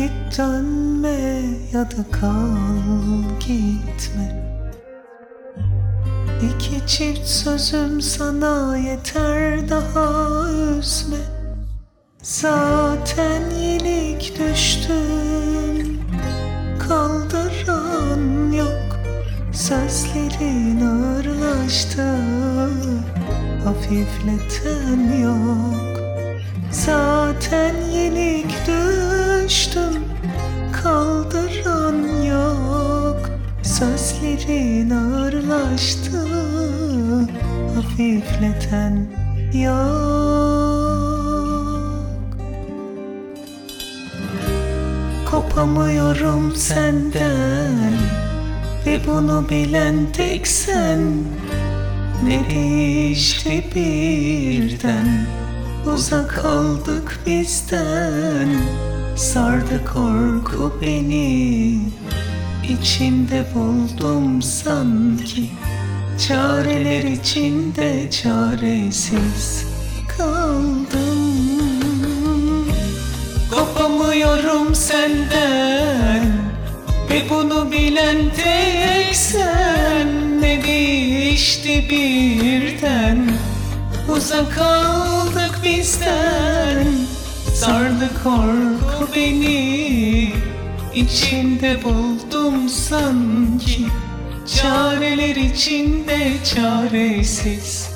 git dönme ya da kal gitme. İki çift sözüm sana yeter daha üzme. Zaten yenik düştüm Kaldıran yok. Sözlerin ağırlaştı Hafifleten yok. Zaten yenik düştüm Sözlerin ağırlaştı Hafifleten yok. Kopamıyorum senden Ve bunu bilen tek sen. Ne değişti birden? Uzak kaldık bizden. Sardı korku beni İçinde buldum sanki. Çareler içinde çaresiz kaldım. Kopamıyorum senden. Ve bunu bilen tek sen. Ne değişti birden? Uzak kaldık bizden. Sardı korku beni İçinde buldum sanki. Çareler içinde çaresiz